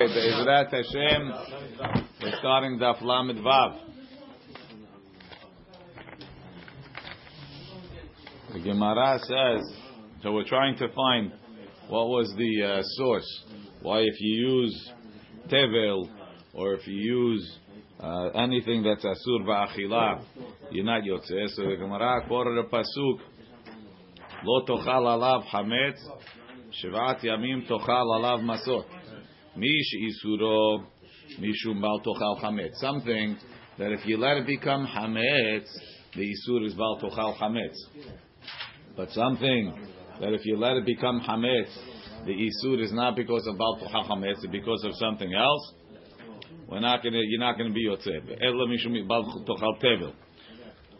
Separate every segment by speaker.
Speaker 1: Be'ezrat Hashem, we're starting Daf Lamed Vav. The Gemara says, so we're trying to find what was the uh, source. Why, if you use tevel or if you use uh, anything that's asur ba'achila, you're not yotzeh. So the Gemara quoted a pasuk, lo tochal alav hametz, shivat yamim tochal alav masot. Mish isuro mishum bal tochal chametz. Something that if you let it become hametz, the isur is bal tochal chametz. But something that if you let it become hametz, the isur is not because of bal tochal chametz, it's because of something else. We're not gonna, you're not going to be yotzeh. Ela mishum bal tochal tevel.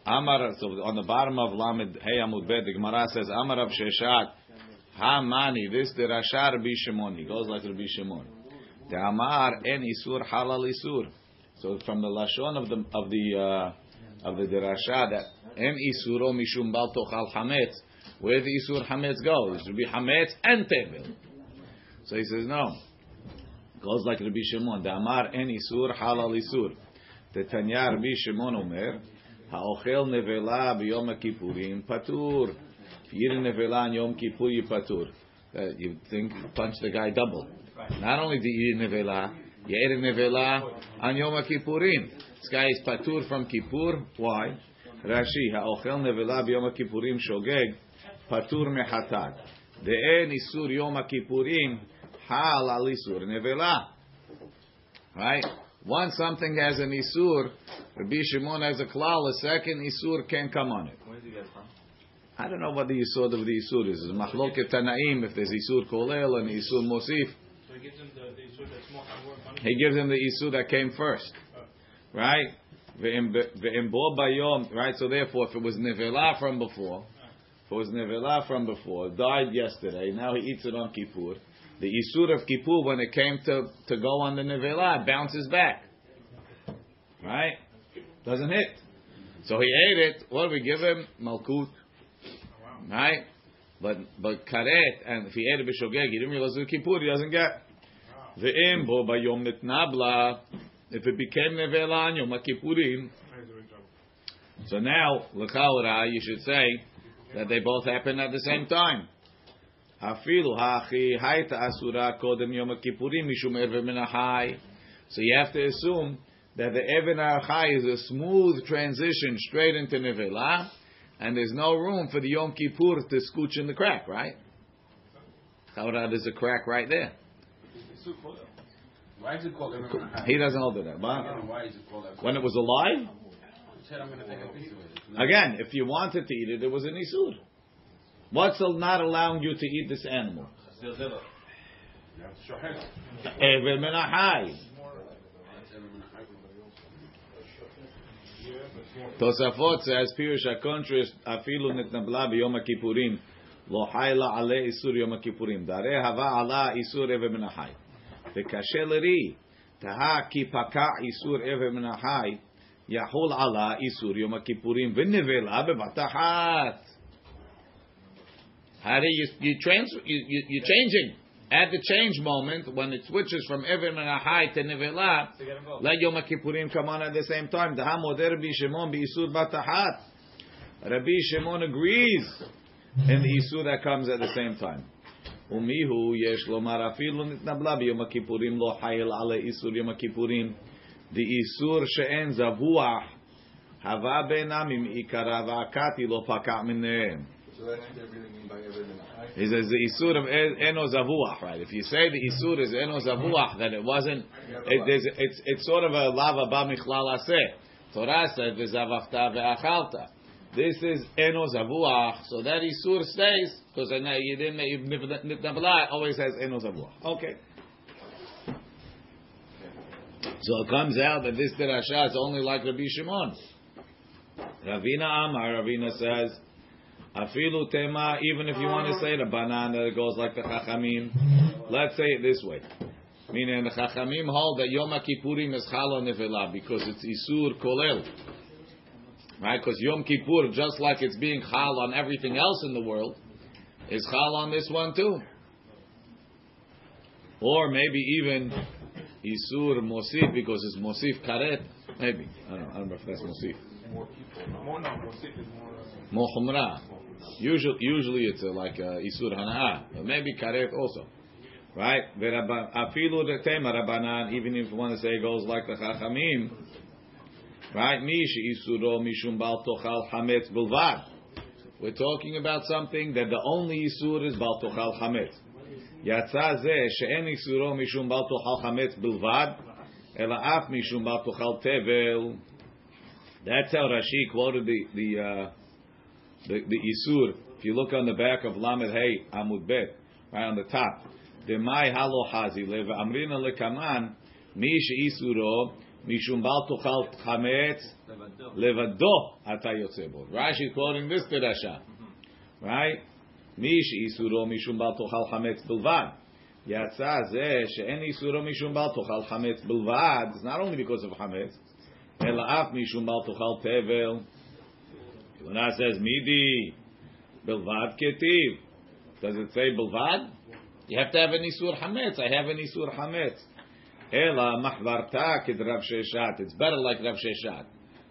Speaker 1: Amar, so on the bottom of Lamed Hey Amud Bet, the Gemara says, Amar of Sheshat, Ha mani, this the Rashar Rabbi Shimon. He goes like Rabbi Shimon. The Amar en isur halal isur. So from the lashon of the of the uh, of the derasha that en isuro mishum bal tochal hametz. Where the isur hametz go? It should be hametz and tevel. So he says no. Goes like Rabbi Shimon. The Amar en isur halal isur. The Tanya Rabbi Shimon omer האוכל נבלה ביום הכיפורים פטור. If you eat a nevela on Yom Kippur, you patur. Uh, you think punch the guy double. Not only did you eat nevela, you ate nevela on Yom Kippurim. This guy is patur from Kippur. Why? Rashi, ha'ochel nevela b'Yom Kippurim shogeg, patur mehatat. De'en isur Yom Kippurim, hal al isur nevela. Right? Once something has an isur, Rabbi Shimon has a klal, a second isur can come on it.
Speaker 2: Where did you get?
Speaker 1: I don't know what the isur of the isur is. Machloket tanaim, if there's isur kolel and isur mosif.
Speaker 2: He gives him the
Speaker 1: isur that came first, right? Right? So therefore, if it was nevela from before, if it was nevela from before, died yesterday, now he eats it on Kippur. The isur of Kippur, when it came to to go on the nevela, it bounces back, right? Doesn't hit. So he ate it. What do we give him? Malkut, right? But but karet, and if he ate it b'shogeg, he didn't realize it was Kippur. He doesn't get. Ve'im bo bayom nitnabla. If it became nevela on Yom Kippurim, so now l'chaura you should say that they both happened at the same time. Afilu hachi hayta asura kodem Yom Kippurim mishum ever minachai. So you have to assume that the Even Archai is a smooth transition straight into Nevela, and there's no room for the Yom Kippur to scooch in the crack, right? Chaura, there's a crack right there.
Speaker 3: Why is it called
Speaker 1: He doesn't hold it.
Speaker 3: I don't know why is it called
Speaker 1: when it was alive,
Speaker 3: said I'm take a piece of it.
Speaker 1: Again, if you wanted to eat it, it was an isur. What's not allowing you to eat this animal?
Speaker 3: You have to shohet.
Speaker 1: Ever Menachai.
Speaker 3: It's Ibn Ahad.
Speaker 1: Tosafot says, Pirush HaKontrish, Afilu Nitnabla B'Yom HaKippurim, Lo Hayla Ale Isur Yom HaKippurim, Dare Hava Ala Isur Ever Menachai. וקשה לרי, תהה כי פקע איסור אבן מן החי, יחול עלה איסור יום הכיפורים ונבלה בבת אחת. How do you, you, trans, you, you, you're changing. At the change moment, when it switches from Evan and Ahai to Nevela,
Speaker 2: to get involved.
Speaker 1: let Yom Kippurim come on at the same time. The Hamoder Rabbi Shimon Isur Batahat. Rabbi Shimon agrees in the Isur that comes at the same time. ומיהו יש לומר אפילו נתנבלה ביום הכיפורים לא חייל על האיסור יום הכיפורים דאיסור שאין זבוח הווה בינם עם עיקרה והקתי לא פקע מניהם.
Speaker 4: So that's what they really mean by Evan and Ahai.
Speaker 1: He says the isur of en- eno zavuach, right? If you say the isur is eno zavuach, then it wasn't. It, there's, it's it's sort of a lava ba michlal aseh. Torah said v'zavachta ve'achalta. This is eno zavuach, so that isur stays because you didn't. Nitnabla always has eno zavuach. Okay. So it comes out that this derasha is only like Rabbi Shimon. Ravina Amar, Ravina says. Afilu tema, even if you want to say the banana that goes like the Chachamim, let's say it this way. Meaning the Chachamim hold that Yom Kippurim is Chala Nevela because it's Isur Kolel. Right? Because Yom Kippur, just like it's being Chal on everything else in the world, is Chal on this one too. Or maybe even Isur Mosif because it's Mosif Karet. Maybe. I don't know. I don't know if that's Mosif.
Speaker 4: More people. More no, more is more. uh,
Speaker 1: More. Usually, usually it's a, like a Isur Hana'ah. But maybe Karet also. Right? V'rabba- Afilu the tema Rabbanan, even if you want to say it goes like the Chachamim. Right? Mi she'isuro mishum bal tochal hametz bilvad. We're talking about something that the only isur is bal tochal hametz. יצא זה שאין איסורו משום בל תאכל חמץ בלבד, אלא אף משום בל תאכל תבל. That's how Rashi quoted the the uh, the, the isur. If you look on the back of Lamed Hey Amud Bet, right on the top, demai halo hazi leva amrina lekaman mi sheisuro mishum bal tochal chametz levado ata yotze bo. Rashi quoting this derasha, right? מי שאיסורו משום בל תאכל חמץ בלבד. יצא זה שאין איסורו משום בל תאכל חמץ בלבד, it's not only because of חמץ, אלא אף משום בל תאכל תבל. Yonah says, מידי, בלבד כתיב. Does it say בלבד? You have to have an איסור חמץ. I have an איסור חמץ. Ela mahvarta kid Rav Sheshat. It's better like Rav Sheshat.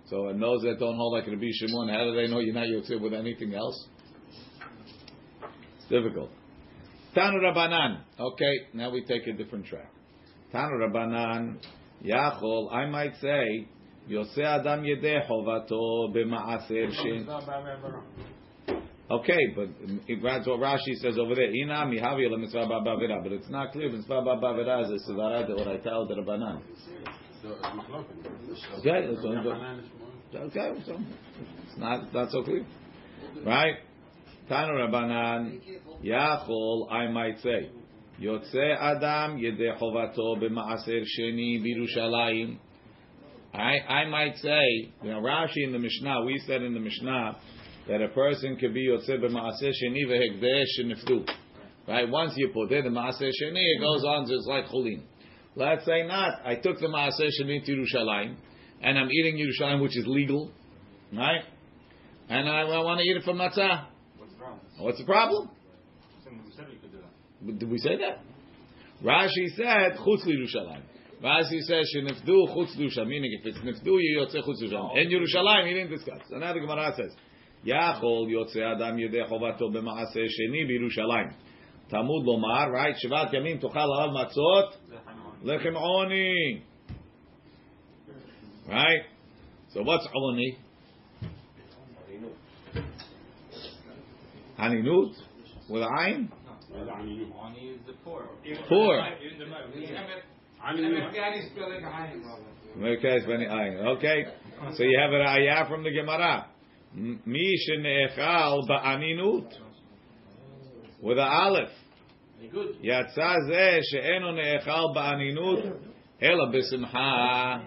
Speaker 1: So those that don't hold like Rabbi Shimon, how do they know you're not yotzei with anything else? It's difficult. Tanu Rabbanan. Okay, now we take a different track. Tanu Rabbanan. Yachol, I might say, Yosei Adam Yedeh Chovato B'Ma'aser Shin. Okay, but if that's what Rashi says over there. Ina mihavi la mitzvah ba'avira, but it's not clear. if Mitzvah ba'avira is a sevara de oraita de Rabbanan.
Speaker 3: So it's machloket.
Speaker 1: Okay, so,
Speaker 3: Rabbanan is more-
Speaker 1: okay, so it's not not so clear, right? Tanu Rabbanan, Yachol, I might say, Yotze Adam Yedeh Chovato b'ma'aser sheni b'Yerushalayim. I I might say, you know, Rashi in the Mishnah, we said in the Mishnah that a person could be Yotze b'ma'aser sheni v'hekdesh sheniftu. Right? Once you put it, the Ma'aser Sheni, it goes on just like Chulin. Let's say not. I took the Ma'aser Sheni to Yerushalayim, and I'm eating Yerushalayim, which is legal, right? And I, I want to eat it for matzah.
Speaker 4: What's?
Speaker 1: What's the problem?
Speaker 4: Could do that.
Speaker 1: Did we say that? Rashi said chutz Yerushalayim. Rashi says shenifdu chutz Yerushalayim. Meaning, if it's nifdu, you yotze chutz Yerushalayim. In Yerushalayim, he didn't discuss. So now the Gemara says, Yachol yotze adam yedei chovato b'maaseh sheni b'Yerushalayim. Talmud lomar, right? Shivat yamim tochal alav matzot lechem oni. Right? So what's oni? Haninut with a ayin.
Speaker 2: Ani is the poor.
Speaker 1: Poor.
Speaker 2: The Ma'avir.
Speaker 1: Okay, it's very ayin. Okay, so you have a ayah from the Gemara. M- Mi shene'echal ba'aninut with a aleph. יצא זה שאינו נאכל באנינות אלא בשמחה.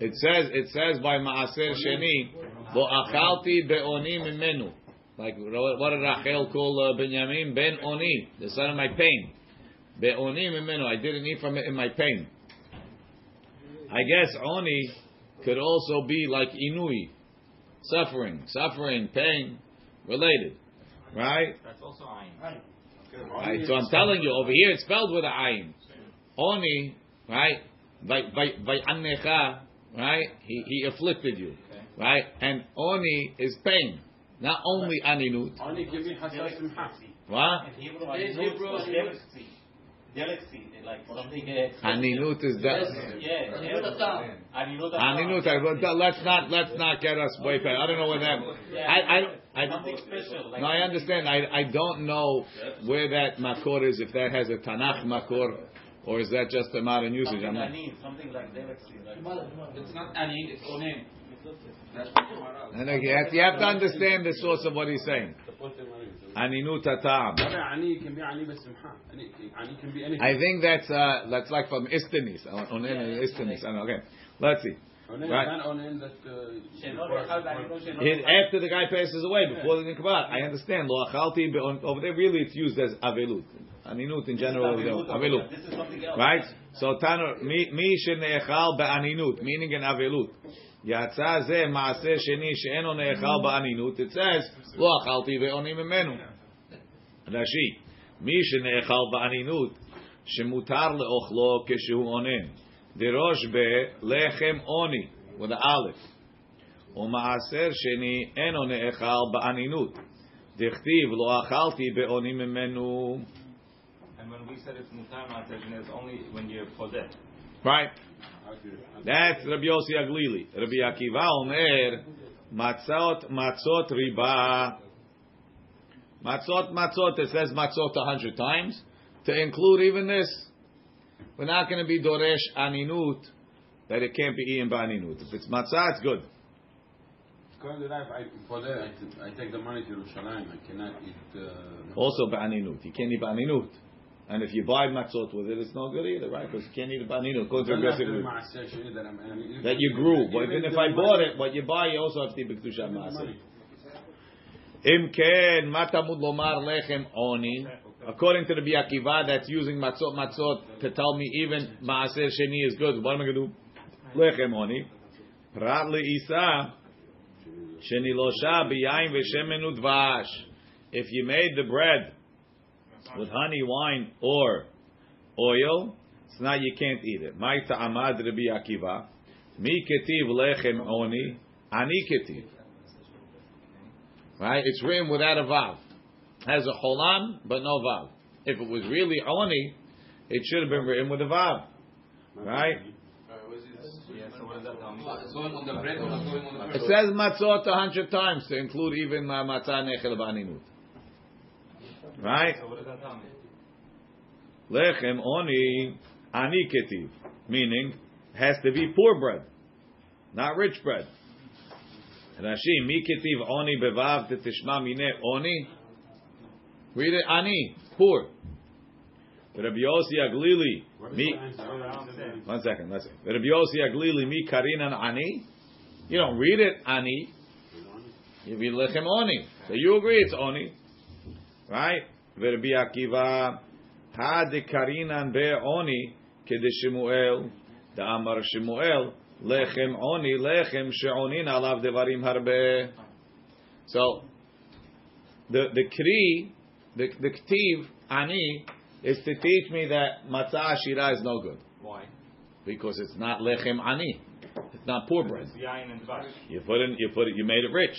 Speaker 1: It says, it says by מעשר שני, לא אכלתי באוני ממנו. Like, what did Rachel call uh, Benjamin? Ben Oni, the son of my pain. Be'oni ממנו, I didn't eat from it in my pain. I guess Oni could also be like Inui, suffering, suffering, pain, related. Right?
Speaker 2: That's also Ayin.
Speaker 1: Right, so I'm telling you, over here it's spelled with a ayin. Oni, right? By by by annecha, right? He he afflicted you, right? And oni is pain, not only aninut.
Speaker 3: Only give me hasas.
Speaker 1: What?
Speaker 5: In Hebrew, Hebrew is delicacy. Delicacy, like something. Uh,
Speaker 1: Aninut is that.
Speaker 5: Yeah, yeah. Aninut.
Speaker 1: Aninut. I- Let's not let's not get us way past. I don't know where that. I I don't. I,
Speaker 5: Something special. Like
Speaker 1: no, I understand. I I don't know where that makor is. If that has a Tanakh makor, or is that just a modern usage?
Speaker 5: Something
Speaker 1: I'm not.
Speaker 5: anin, something like delicacy. Like,
Speaker 3: It's not ani, it's onen.
Speaker 1: And again, you have, you have to understand the source of what he's saying. Aninut
Speaker 3: atam.
Speaker 1: I think that's uh, that's like from Istanis. Uh, on Istanis. Okay, let's see. Right. After the guy passes away, before the Nikbat, I understand. Lo achalti over there. Really, it's used as avilut. Aninut in general,
Speaker 5: avilut.
Speaker 1: Right. So Tanur mi she neechal be aninut, meaning an avilut. יצא זה מעשה שני שאינו נאכל באנינות, it says, לא אכלתי ואוני ממנו. רש"י, מי שנאכל באנינות, שמותר לאוכלו כשהוא אונן. דרוש בלחם עוני, with the aleph. ומעשר שני אינו נאכל באנינות. דכתיב לא אכלתי בעוני ממנו.
Speaker 2: And when we said it's mutar ma'aseh, it's only when you're podeh.
Speaker 1: Right? That's Rabbi Yossi Aglili. Rabbi Akiva Omer, matzot matzot riba. Matzot matzot, it says matzot a hundred times. To include even this, we're not going to be doresh aninut, that it can't be eaten by aninut. If it's matzah, it's good.
Speaker 3: Because the life, I, for that, I take the money to Yerushalayim. I cannot eat. Uh,
Speaker 1: Also ba'aninut. You can't eat ba'aninut. And if you buy matzot with it, it's not good either, right? Because you can't eat ba'aninut. According to
Speaker 3: Doesn't have
Speaker 1: Rabbi
Speaker 3: to be
Speaker 1: Yossi Aglili.
Speaker 3: ma'aseh sheni that I'm- I mean,
Speaker 1: That you grew. But
Speaker 3: even
Speaker 1: if I bought it, what you buy, you also have to be
Speaker 3: the
Speaker 1: maaseh. Im ken, ma tamud lomar lechem oni. According to the Akiva, that's using matzot matzot to tell me even maaser sheni is good. What am I going to do? Lechem oni. Prat leisa sheni losha biyayin v'shemen udvash. If you made the bread with honey, wine, or oil, so now you can't eat it. My ta'amad Rabbi Akiva. Mi ketiv lechem oni. Ani ketiv. Right? It's written without a vav. Has a cholam, but no vav. If it was really oni, it should have been written with a vav. Right? It says matzot a hundred times to include even uh, matzah nechel b'aninut. Right?
Speaker 2: So what does that tell me?
Speaker 1: Lechem oni ani ketiv, meaning has to be poor bread, not rich bread. Rashi mi ketiv oni bevav tetishma mine oni. Read it ani poor. Rabbi Yossi Aglili mi. One second, let's see. Rabbi Yossi Aglili mi karinan ani. You don't read it ani. You read lechem oni. So you agree it's oni, right? Rabbi Akiva. Ha de karinan be oni kede Shemuel da amar Shemuel lechem oni lechem she'onin alav devarim harbe. So the the kri the the ktiv ani is to teach me that matzah ashira is no good
Speaker 2: Why?
Speaker 1: because it's not lechem ani. It's not poor bread.
Speaker 2: It's yayin and.
Speaker 1: You put in, you put it, you made it rich.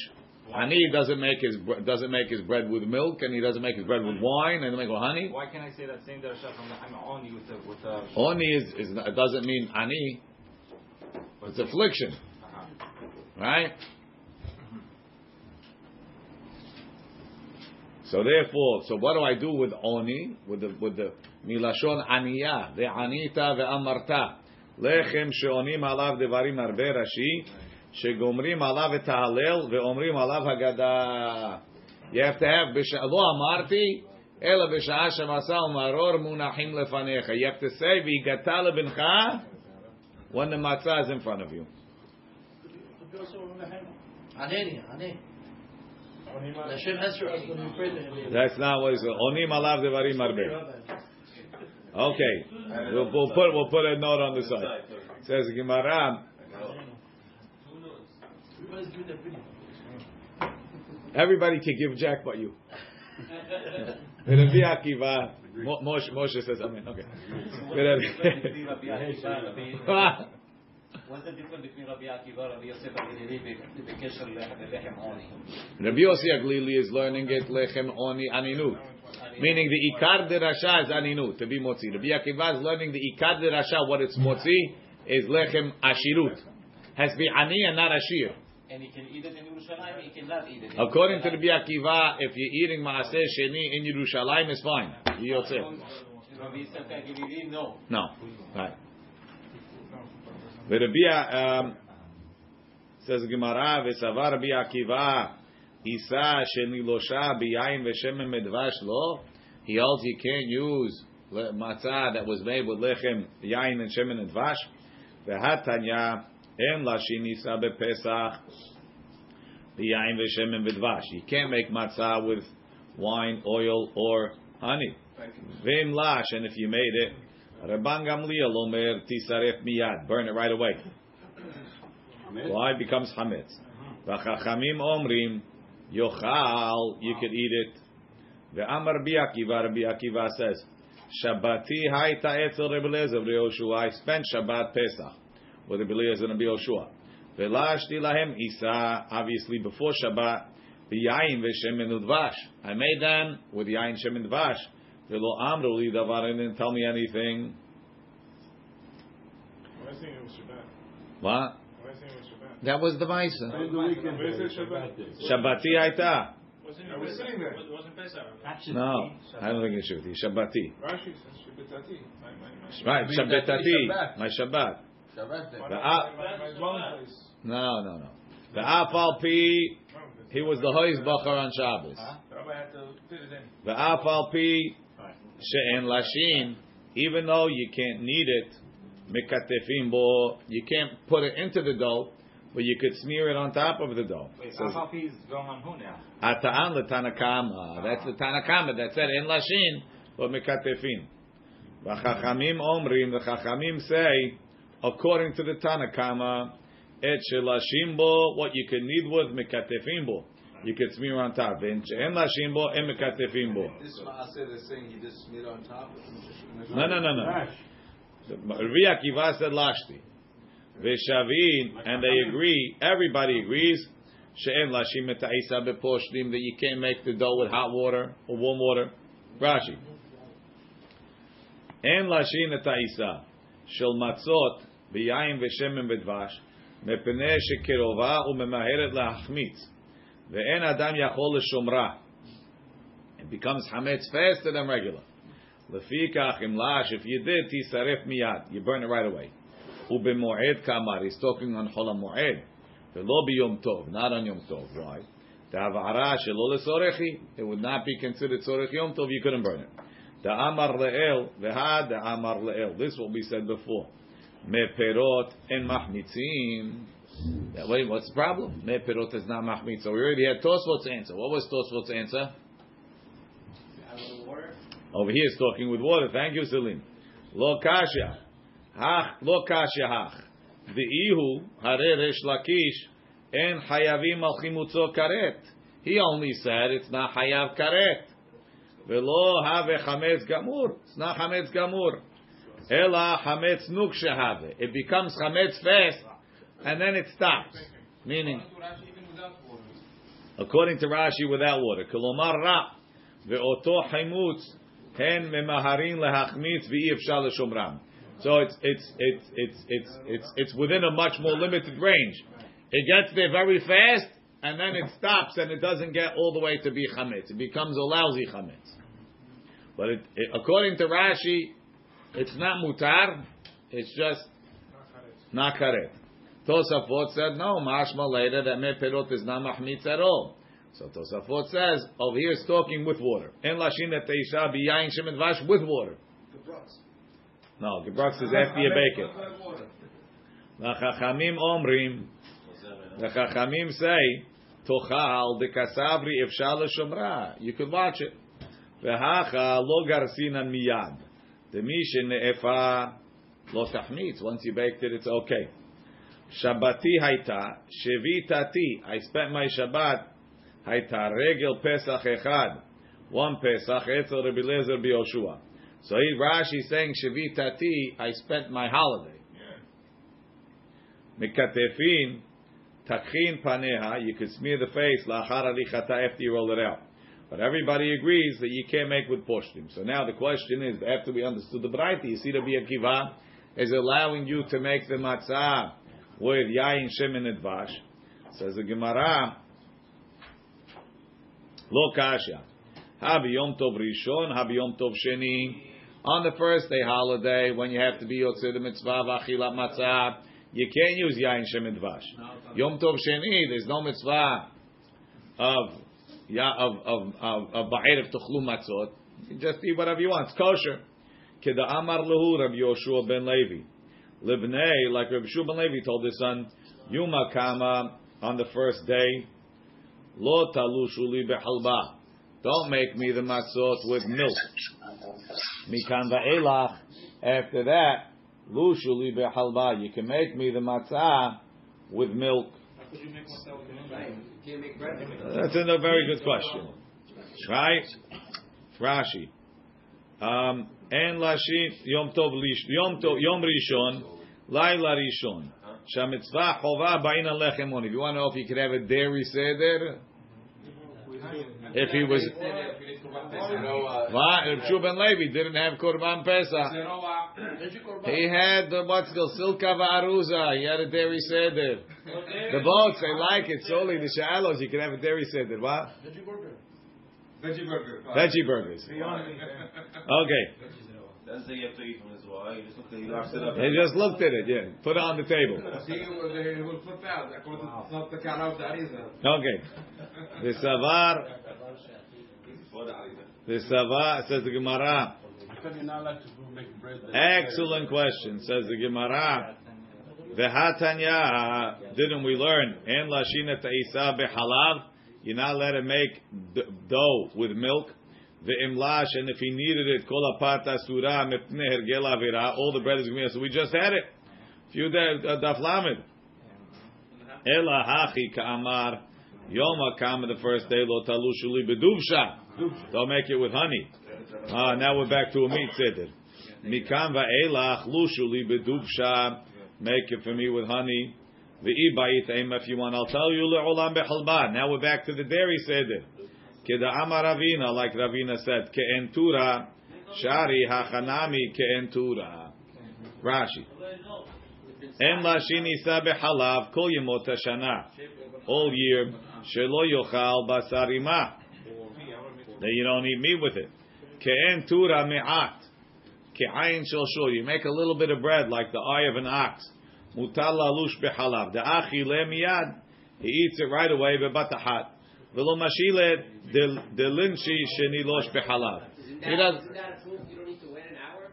Speaker 1: Ani doesn't make his doesn't make his bread with milk, and he doesn't make his bread with wine, and he make with honey.
Speaker 2: Why can't I say that same darasha from the I'm with the with the
Speaker 1: Oni is, is it doesn't mean ani. It's affliction,
Speaker 2: uh-huh.
Speaker 1: right? So therefore, so what do I do with oni? With the with the milashon aniya, the anita ve'amarta, lechem sheonim alav devarim arbe rashi, shegomrim alav et ha'alel ve'omrim alav haggadah. You have to have b'sha- lo amarti, ela b'sha'ah shemasa umaror munachim lefanecha. You have to say v'igata lebincha when the matzah is in front of you.
Speaker 6: Anani, Anani. Hashem answer us when we pray to him.
Speaker 1: That's not what it says. Onim alav devarim arbe. Okay, we'll, we'll put we'll put a note on the side. It says Gemara.
Speaker 6: Everybody's giving their opinion.
Speaker 1: Everybody can give Jack but you. Rabbi Akiva. Mo- Moshe, Moshe says amen. Okay.
Speaker 5: What's the difference between Rabbi Akiva and Rabbi Yosef Agilili בקשר ללחם עוני?
Speaker 1: Rabbi Yossi Aglili is learning it lechem oni aninut. Meaning the ikar de rasha is aninut, to be motzi. Rabbi Akiva is learning the ikar de rasha, what it's motzi, is lechem ashirut. Has to be ani and not ashir.
Speaker 5: And he can eat it in Yerushalayim, he cannot eat it.
Speaker 1: According to
Speaker 5: Yerushalayim.
Speaker 1: Rabbi Akiva, if you're eating maaseh sheni in Yerushalayim, it's fine. You
Speaker 5: Yosef no.
Speaker 1: No. Right. Rabbi um, says Gemara, "V'savar Rabbi Akiva, Isa shenilosha biyayin v'shemen medvash lo." He holds you can't use matzah that was made with lechem, yayin and shemen and dvash. V'hatanya en la shinisa bepesach biyayin v'shemen v'dvash. You can't make matzah with wine, oil, or honey. Vim lash, and if you made it, Rabban Gamliel omer tisaref miyad, burn it right away. Why it becomes hametz? Uh-huh. V'chachamim omrim yochal, you could eat it. Ve'amar Rabbi Akiva, Rabbi Akiva says, Shabbati haita etzel Rebbe Yoshua. I spent Shabbat Pesach with Rebbe Eliezer and Rebbe Yoshua. Velashti lahem Isa. Obviously before Shabbat. B'yayin v'shem udvash. I made them with yayin shem and dvash. Velo amru li davar. They didn't tell me anything.
Speaker 4: Why is it was Shabbat?
Speaker 1: What?
Speaker 4: Why is it was Shabbat?
Speaker 1: That was the Maisa.
Speaker 3: Weekend,
Speaker 4: Where is it
Speaker 3: Shabbat
Speaker 4: Shabbat?
Speaker 1: Shabbati haita.
Speaker 4: Wasn't I sitting there.
Speaker 6: Wasn't Pesach.
Speaker 1: No, I don't think it should be Shabbati.
Speaker 4: Rashi says Shabbatati. My, my, my.
Speaker 1: Right, Shabbatati, my Shabbat.
Speaker 3: Shabbat day.
Speaker 4: My,
Speaker 1: The. No, no, no. The Afal Pi,
Speaker 4: Oh,
Speaker 1: he was the Hoizbacher on Shabbos.
Speaker 4: The rabbi had to in.
Speaker 1: The Afal Pi, She'en Lashin, even though you can't knead it, Mikatefim bo, you can't put it into the dough, but you could smear it on top of the dough.
Speaker 2: Wait,
Speaker 1: Says,
Speaker 2: Afapi is going on who now?
Speaker 1: Ata'an letanakama. That's the Tanakama that said in Lashin, but Mikatefim. V'chachamim omrim, the Chachamim say, according to the Tanakama, et shelashim bo, what you can knead with mikatefimbo. You could smear on top. And she'en lashim bo, en Mikatefim bo.
Speaker 7: This Maaseh is saying he just smeared on top.
Speaker 1: No, no, no, no. Rabbi Akiva said lashti. Veshavin, and they agree, everybody agrees, she'en lashim et ha'isa beposhlim, that you can't make the dough with hot water or warm water. Rashi. En lashim et ha'isa, shel matzot, biyayin v'shemen v'dvash, מפני שקרובה וממהרת להחמיץ, ואין אדם יכול לשומרה. It becomes hametz faster than regular. Lefikach imlash, if you did, tisaref miyad, you burn it right away. Ubemoed kamar, he's talking on Chol HaMoed. Velo biyom tov, not on Yom Tov. Why? Ta'avara shelo lesorechi, it would not be considered sorech Yom Tov, you couldn't burn it. Da'amar le'el, veha da'amar le'el. This will be said before. Me perot en mahmitzim. Way, what's the problem? Me perot is not mahmitz. So we already had Tosfot's answer. What was Tosfot's answer? Over here is talking with water. Thank you, Selim. Lo kasha. Hach, lo kasha hach. The ihu, hare resh lakish, en hayavim al chimutzo karet. He only said it's not hayav karet. Velo have chametz gamur. It's not chametz gamur. Ela chametz nuk shehave. It becomes chametz fast, and then it stops. Meaning, according to Rashi, without water. Kolomar ra. Ve'oto haimutz hen memaharin lehachmitz v'i efshar l'shomram. So it's it's it's it's it's it's it's within a much more limited range. It gets there very fast, and then it stops, and it doesn't get all the way to be chametz. It becomes a lousy chametz. But it, it, according to Rashi, it's not mutar. It's just not karet. Tosafot said no. Mashma later that me perot is not mahmitz at all. So Tosafot says over here it's talking with water. En lashin et teisha biyayin shem and vash with water. No, Gebrochts is after you bake it. The Chachamim omrim. The Chachamim say tochal de kasavri efshal shomra. You could watch it. V'hacha lo garsinan miyad. The mishin ne'efa lo tachmitz. Once you baked it, it's okay. Shabbati haita shevitati. I spent my Shabbat haita regel Pesach echad. One Pesach etzel Rabbi Lezer b'Yoshua. So he Rashi saying shevitati. I spent my holiday. Mikatefin takhin paneha. You could smear the face lachar alichata after you roll it out. But everybody agrees that you can't make with poshtim. So now the question is, after we understood the Braita, you see the Akiva is allowing you to make the matzah with yain shemen and dvash. Says the Gemara, lo kasha. Habi yom tov rishon, habi yom tov sheni. On the first day holiday, when you have to be yotzei the mitzvah v'achilat matzah, you can't use yain shemen dvash. Yom tov sheni, there's no mitzvah of yeah, of of of of ba'erev tuchlu matzot. Just eat whatever you want. It's kosher. Keda amar lehu Rabbi Yoshua ben Levi. Libnei, like Rabbi Yoshua ben Levi told his son, Yuma kama on the first day, lo talushu li behalba. Don't make me the matzot with milk. Mikan va'elach. After that, lushu li behalba. You can make me the matzah with milk. That's a very good question. Right? Rashi. Um, En lashin yom tov yom tov yom rishon laila rishon. Shamitzvah chova ba'in alechem. If you want to know if you could have a dairy seder, if he was what if Shuban Levi didn't have korban pesach, he had the what's called silka va'aruza. He had a dairy seder. The boats they like it. Solely the shallows you can have a dairy seder. What?
Speaker 2: Veggie burger.
Speaker 1: Veggie burgers. Okay.
Speaker 8: That's the you have to eat from his wife. He just looked at it up.
Speaker 1: They just looked at it. Yeah. Put it on the table.
Speaker 7: See, will flip out. According to- It's not the Karav Dariza.
Speaker 1: Okay. The savar. The savar says the Gemara.
Speaker 3: I thought you're not allowed to do- make bread. that-
Speaker 1: Excellent question. Says the Gemara. V'hatanya. Didn't we learn? En lashina ta'isa behalav. You're not allowed to make d- dough with milk. Ve'imlash, and if he needed it, kol apata surah mepnei hergel avira. All the bread is going So we just had it. Few da- uh, daf lamed. Ela hachi ka'amar. Yom HaKam, the first day, lo talushu li beduvsha. Don't make it with honey. Ah, now we're back to a meat seder. Mikam va'elach lushu li beduvsha. Make it for me with honey. Ve'i ba'it aim if you want. I'll tell you le'olam behalba. Now we're back to the dairy seder. Keda amar Ravina, like Ravina said, ke'entura, shari hachanami ke'entura. Rashi. En lashini sabe halav kol yemot. All year, shelo yochal basarima. That you don't eat meat with it. Ke'en tura me'at. Ke'ayin shel shul. You make a little bit of bread like the eye of an ox. Mutal lalush behalav. The achi le miyad. He eats it right away, bebatahat. V'lo mashilet delinshi shenilosh behalav.
Speaker 9: Isn't
Speaker 1: He
Speaker 9: that,
Speaker 1: does-
Speaker 9: isn't that a food you don't need to wait an hour?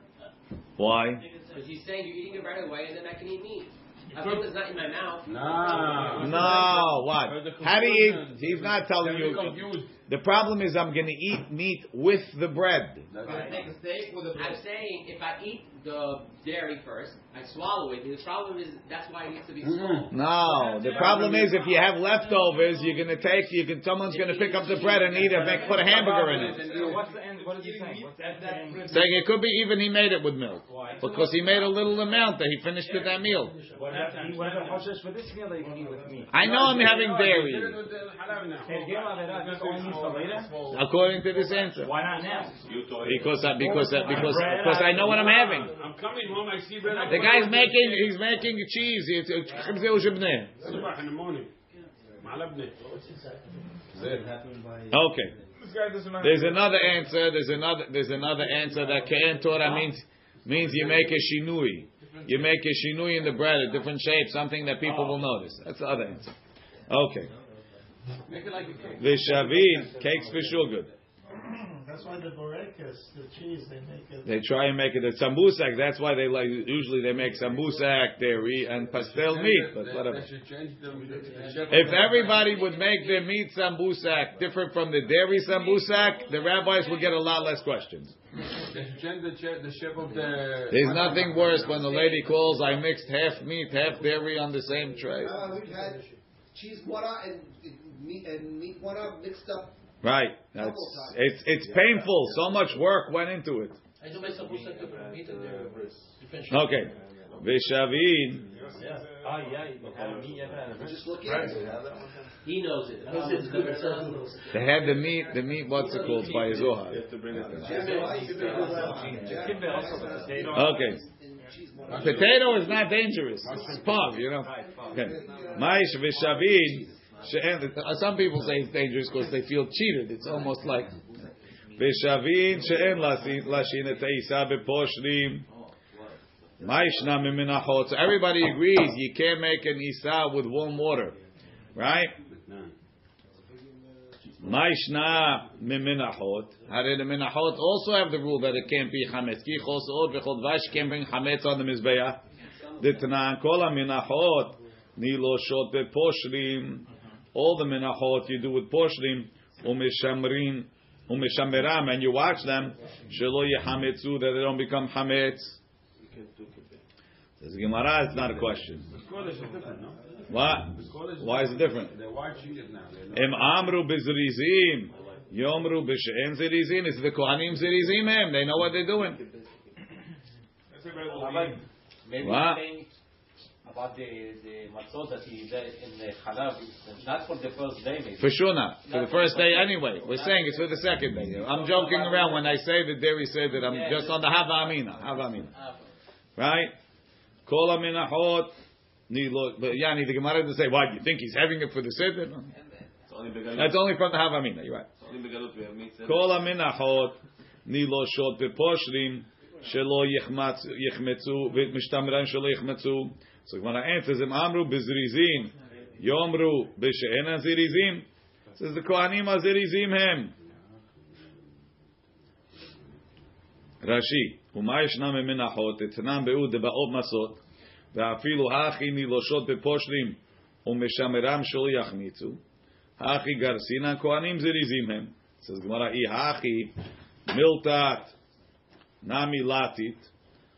Speaker 1: Why?
Speaker 9: Because he's saying you're eating it right away and then I can eat meat. As long as it's not in my mouth.
Speaker 3: Nah.
Speaker 1: No, what? How do you eat? He's not telling
Speaker 3: You're
Speaker 1: you.
Speaker 3: Confused.
Speaker 1: The problem is I'm going to eat meat with the bread.
Speaker 3: That's
Speaker 9: I'm saying if I eat the dairy first, I swallow it. The problem is that's why it needs to be slow.
Speaker 1: No, the problem is if you have leftovers, you're going to take. You can. Someone's going to pick up the bread and eat it. Make put a hamburger in it.
Speaker 2: What's the end? What is he saying? What's the end?
Speaker 1: Saying it could be even he made it with milk because he made a little amount that he finished with that meal.
Speaker 2: Whatever whatever Hoshesh for this meal that you can eat with meat.
Speaker 1: I know I'm having dairy. According to this answer.
Speaker 2: Why not now?
Speaker 1: Because uh, because uh, because because I know what I'm having.
Speaker 3: I'm coming home. I see bread.
Speaker 1: The guy's making he's making cheese. It's
Speaker 3: in the morning.
Speaker 1: Okay. There's another answer. There's another. There's another answer that Kain Torah means means you make a shinui. You make a shinui in the bread, a different shape, something that people will notice. That's the other answer. Okay.
Speaker 3: Make it like a cake.
Speaker 1: Vishavin, cakes for sure good.
Speaker 6: That's why the borekas, the cheese, they make it.
Speaker 1: They try and make it a sambusak. That's why they like. Usually they make sambusak, dairy, and pastel meat. But
Speaker 3: They-
Speaker 1: whatever.
Speaker 3: They should change the, the chef
Speaker 1: If everybody would make their meat sambusak different from the dairy sambusak, the rabbis will get a lot less questions.
Speaker 3: They should change the chef, the chef of the.
Speaker 1: There's nothing worse when the lady calls, I mixed half meat, half dairy on the same tray.
Speaker 10: Uh, we've had cheese wara and and meat and meat wara mixed up.
Speaker 1: Right. That's, it's, it's painful. So much work went into it.
Speaker 6: I do my sambusa different meat and they're different shape.
Speaker 1: Okay. Vishavin.
Speaker 2: Yeah, you can have meat. You can have
Speaker 10: Just look at it.
Speaker 9: He knows it.
Speaker 6: Because it's different size.
Speaker 1: They had the meat, the meat, what's it called, by Zohar.
Speaker 2: Kibbeh also the potato.
Speaker 1: Okay. Potato is not dangerous. It's pug, you know. Okay. Maish Vishavin. Uh, Some people say it's dangerous because they feel cheated. It's almost like. She'en lasin- lashin et ha'isa beposhrim. Maishna miminachot. So everybody agrees you can't make an isa with warm water, right? Miminachot. How did the minachot also have the rule that it can't be? Ki chosot v'chol vash can't bring chametz on the. Ditnan kol minachot niloshot beposhrim. All the minachot you do with poshrim umishamrim umishameram, and you watch them shelo yehametzu that they don't become chametz. Says Gemara, it's not a question.
Speaker 3: Kodesh is different, no?
Speaker 1: What? Why is it different?
Speaker 3: They're watching it now.
Speaker 1: Em amru bizrizim Yomru b'she'en zirizin. It's the Kohanim zirizim hem. They know what they're doing.
Speaker 4: That's a very little
Speaker 5: Rabbi,
Speaker 4: game.
Speaker 5: maybe
Speaker 1: What?
Speaker 5: you're saying about the the matzot that he did in the halav, it's not for the first day, maybe.
Speaker 1: For sure not. For the first day anyway. We're saying it's for the second day. I'm joking around when I say that Deri said that I'm just on the Hava Amina. Hava Amina.
Speaker 5: Ah,
Speaker 1: Right? Kol Aminahot. Nilo- But Yani, the Gemara doesn't say, why, you think he's having it for the Siddur? No.
Speaker 8: It's only begalut.
Speaker 1: That's only from the Hava Amina. You're right.
Speaker 8: It's only begalut. We have mitzvah.
Speaker 1: כל המנחות נילושות בפושרים שלא יחמצ- יחמצו ומשתמרן שלא יחמצו. So Gemara answers, אם אמרו בזריזין, יאמרו בשאין הזריזים. Says the כהנים הזריזים הם. רש"י, ומה ישנם ממנחות? אתנם באוד דבעות מסות, ואפילו הכי נילושות בפושרים ומשמרם שלא יחמיצו. הכי גרסינן כהנים זריזים הם. Says Gemara, Ihachi, Miltat, Nami Latit.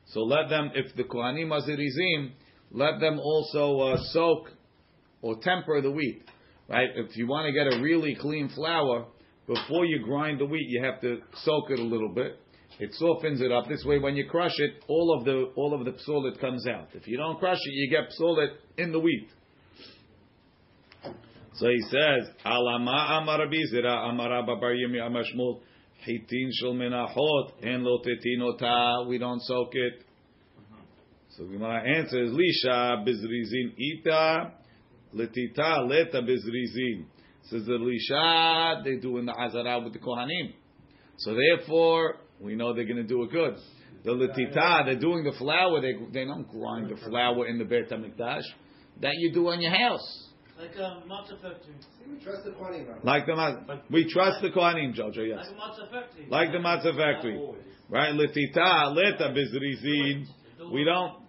Speaker 1: So let them, if the Kohanim Azirizim, let them also uh, soak or temper the wheat. Right? If you want to get a really clean flour, before you grind the wheat, you have to soak it a little bit. It softens it up. This way, when you crush it, all of the all of the psolit comes out. If you don't crush it, you get psolit in the wheat. So he says, Alama Amar Rabbi Zira Amar Abba Bar Yirmi Amar Shmuel Hitin Shel Menachot En Lo Tetin We don't soak it. So the Gemara answers, Lisha Bizrizin Ita Letita Leta Bizrizin. Says the Lisha they do in the Azara with the Kohanim. So therefore, we know they're going to do it good. The Letita, they're doing the flour. They they don't grind the flour in the Beit Hamikdash. That you do in your house.
Speaker 6: Like a matzah factory.
Speaker 10: We trust the Kohanim, Rabbi.
Speaker 1: Like the matzah, we trust the Kohanim, Jojo. Yes,
Speaker 6: Like a matzah factory.
Speaker 1: like the matzah factory, right? Letita, leta bizrizin. We don't.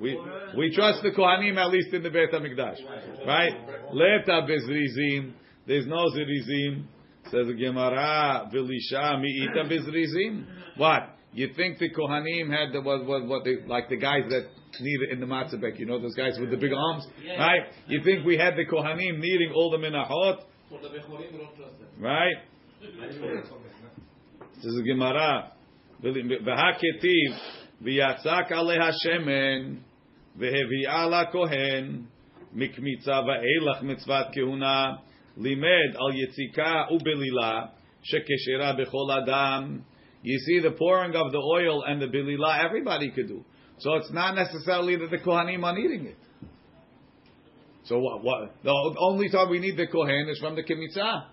Speaker 1: We we trust the Kohanim at least in the Beit Hamikdash, right? Leta bizrizin. There's no zirizim. Says the Gemara, vilisha miita bizrizim. What? You think the Kohanim had the what what what they like the guys that need it in the matzah bek? You know those guys with the big arms, right? You think we had the Kohanim needing all the minachot? Right? This is the Gemara. והכתיב, ויצק עליה שמן, והביאה לה כהן, מקמיצה ואילך מצוות כהונה, לימד על יציקה ובלילה, שכשרה בכל אדם. You see the pouring of the oil and the bilila, everybody could do. So it's not necessarily that the Kohanim are needing it. So what? what the only time we need the Kohen is from the Kemitzah.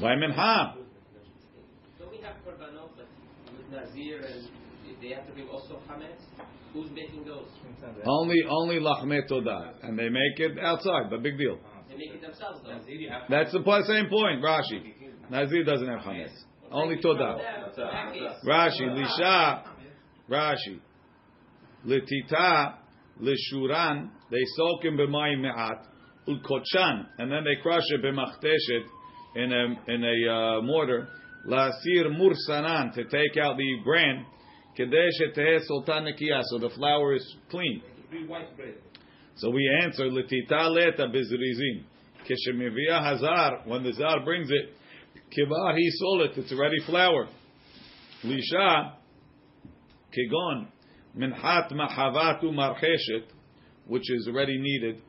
Speaker 1: By Mincha.
Speaker 9: Don't we have korbanot like with Nazir and they have to give also chametz? Who's making those?
Speaker 1: Only only lachmet todah, and they make it outside. But big deal.
Speaker 9: They make it themselves though.
Speaker 1: That's the same point. Rashi. Nazir doesn't have chametz. Only todah. Rashi lisha. Rashi. Letita leshuran. They soak him b'mayim me'at ulkotshan, and then they crush it b'machteshet in a in a uh, mortar. Lasir mursanan to take out the bran. Kadesh eteh sultan so the flour is clean. So we answer letita leta bizrizin. Kishemivia hazar when the zar brings it, kivar he sold it. It's already flour. Lisha kigon minhat mahavatu marcheshet, which is already needed.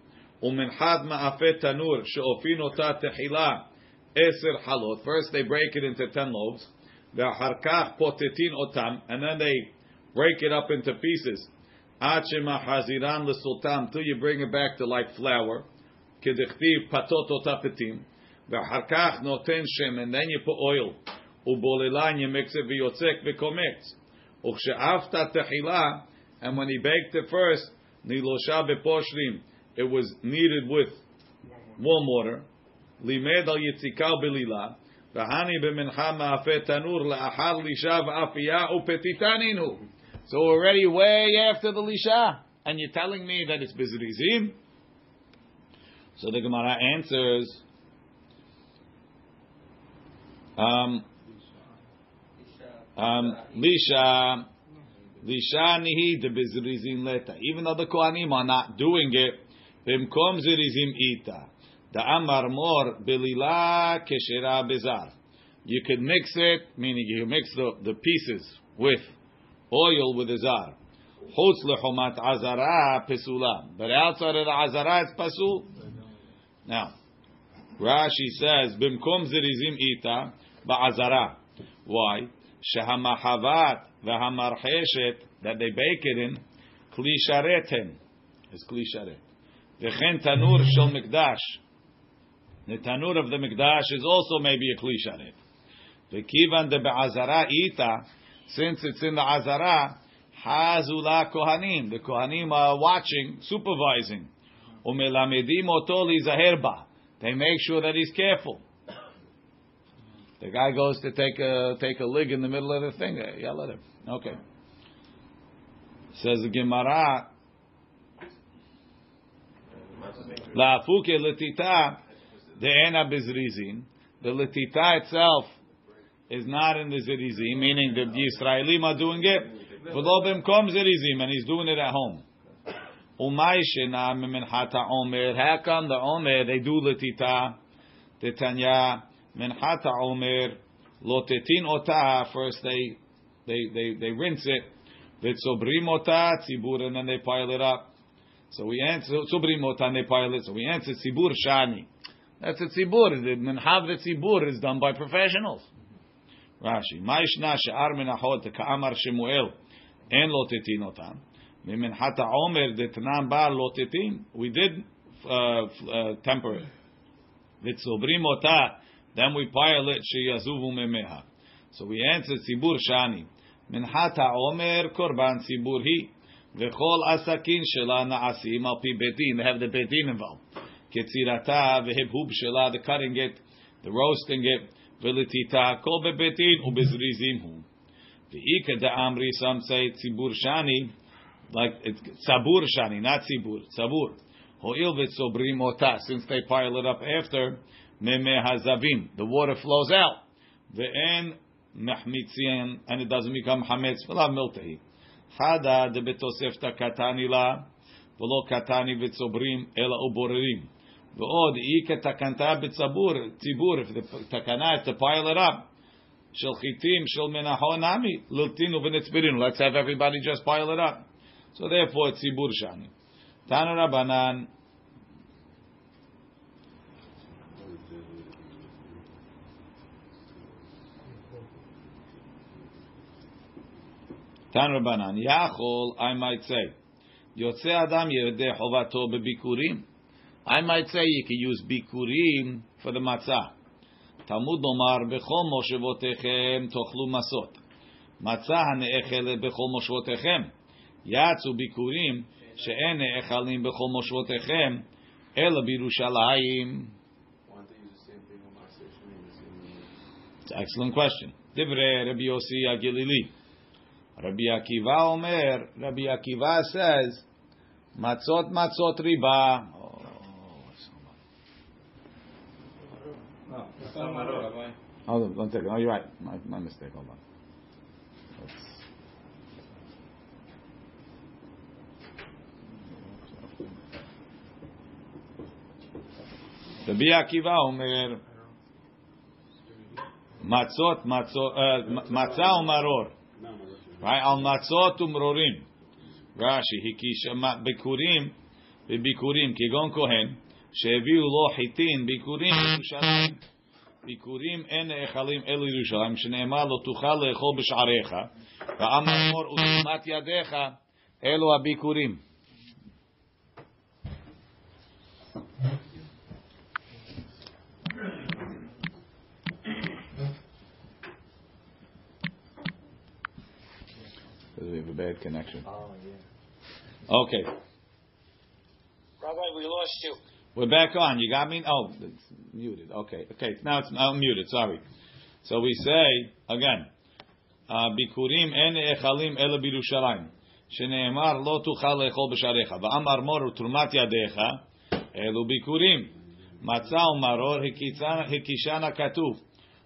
Speaker 1: Uminhat ma'afet tanur she'ofin ota tehila eser halot. First they break it into ten loaves Ve'achar kach potetin otam, and then they break it up into pieces. Ad shemahaziran lesultam, till you bring it back to like flour. Kedichtiv patot otapetim. Ve'achar kach noten shem, and then you put oil. Ubolelan you mix it v'yotzek v'komets. Uchshe'afta tehila, and when he baked it first, nilosha beposhrim, it was kneaded with warm water. לימד על יציקה ובלילה, Rahani b'mincha ma'afet tanur la'achar lishav afiyah upetitaninu. So already way after the lisha, and you're telling me that it's bezrizim. So the Gemara answers. Um, um, lisha, lisha nihi debizrizim leta. Even though the kohanim are not doing it, v'mkom zirizim ita. The amar mor belila keshera bezar. You could mix it, meaning you mix the, the pieces with oil with the zar. Chutz lechomat azara pesula. But outside of the azara, it's pasul. Now, Rashi says, Bimkom zirizim ita ba'azara. Why? Shehamahavat v'hamarcheshet, that they bake it in, kli It's Is kli. V'chen tanur shel mikdash. The tanur of the mikdash is also maybe a kli sharet. V'kivan de be'azara ita, since it's in the azara, hazula kohanim. The kohanim are watching, supervising. Umelamedim oto lizaher ba. They make sure that he's careful. The guy goes to take a take a lig in the middle of the thing. Uh, yeah, let him. Okay. Says the Gemara. La fuke letita the ena bizrizin. The letita itself is not in the zirizim, meaning that the Israelim are doing it. V'lo b'mkom zirizim, and he's doing it at home. Umay shena minhata omer. How come the omer they do letita? Tanya minhata omer lotetin ota. First they they they they rinse it. V'tzobrim ota tzibur, and then they pile it up. So we answer tzobrim ota and they pile it. So we answer tzibur shani. That's a tzibur. The minhav the tzibur is done by professionals. Rashi. Ma'ishna she'ar minachot ka'amar Shemuel en Omer detnan ba lotetin. We did uh, uh, temper it. Vitzobrim ota. Then we pile it sheyazuvu memeha. So we answer tzibur shani. Minhata Omer korban tzibur hi. V'chol asakin shela na'asim al pi betin. They have the betin involved. Ketzirata v'hibhub shela, the cutting it, the roasting it. V'letita kol bebetin ubezrizim hu. V'ika da amri, some say tzibur shani, like it's sabur shani, not tzibur, sabur. Ho'il v'tzobrim ota, since they pile it up after, meme hazavim, the water flows out. Ve'en mehmitzian, and it doesn't become hametz, v'la miltehi. Chada de betosefta katani la, v'lo katani v'tzobrim, ela uborerim. ועוד, אי כתקנתה בציבור, ציבור, if the תקנה is to pile it up, של חיטים, של מנחו נמי, ללטינו ונצבירינו, let's have everybody just pile it up. So therefore, ציבור shani. תנו רבנן, תנו רבנן, יכול, I might say, יוצא אדם ירדה חובתו בביקורים, I might say you can use bikurim for the matzah. Talmud Omar bechol moshevotechem tochlu masot. Matzah hane'echele bechol moshevotechem. Yatzu bikurim she'en ne'echalim bechol moshevotechem ela birushalayim. It's an excellent question. Divrei Rabbi Yossi Agilili. Rabbi Akiva Omer, Rabbi Akiva says, matzot matzot riba. Hold on, one second. Oh, you're right. My, my mistake. Hold on. Let's... Rabbi Akiva Omer, matzot, matzot, uh, matzah umaror. Right? Al matzot umrorim. Rashi, hikisha, bikurim, bikurim, kigon kohen, שהביאו לו חיטין, ביקורים בירושלים. ביקורים אין נאכלים אלו ירושלים, שנאמר לו תוכל לאכול בשעריך, ואמר מור ותרומת ידיך, אלו הביקורים. We have a bad connection. Okay.
Speaker 11: Rabbi, we lost you.
Speaker 1: We're back on. You got me? Oh, it's muted. Okay. Okay. Now it's I'm muted. Sorry. So we say again, bikurim en echalim ela birushalayim. שנאמר לא תוכל לאכול בשעריך, ואמר מור ותרומת ידיך, אלו ביקורים. מצה ומרור הקישן הכתוב,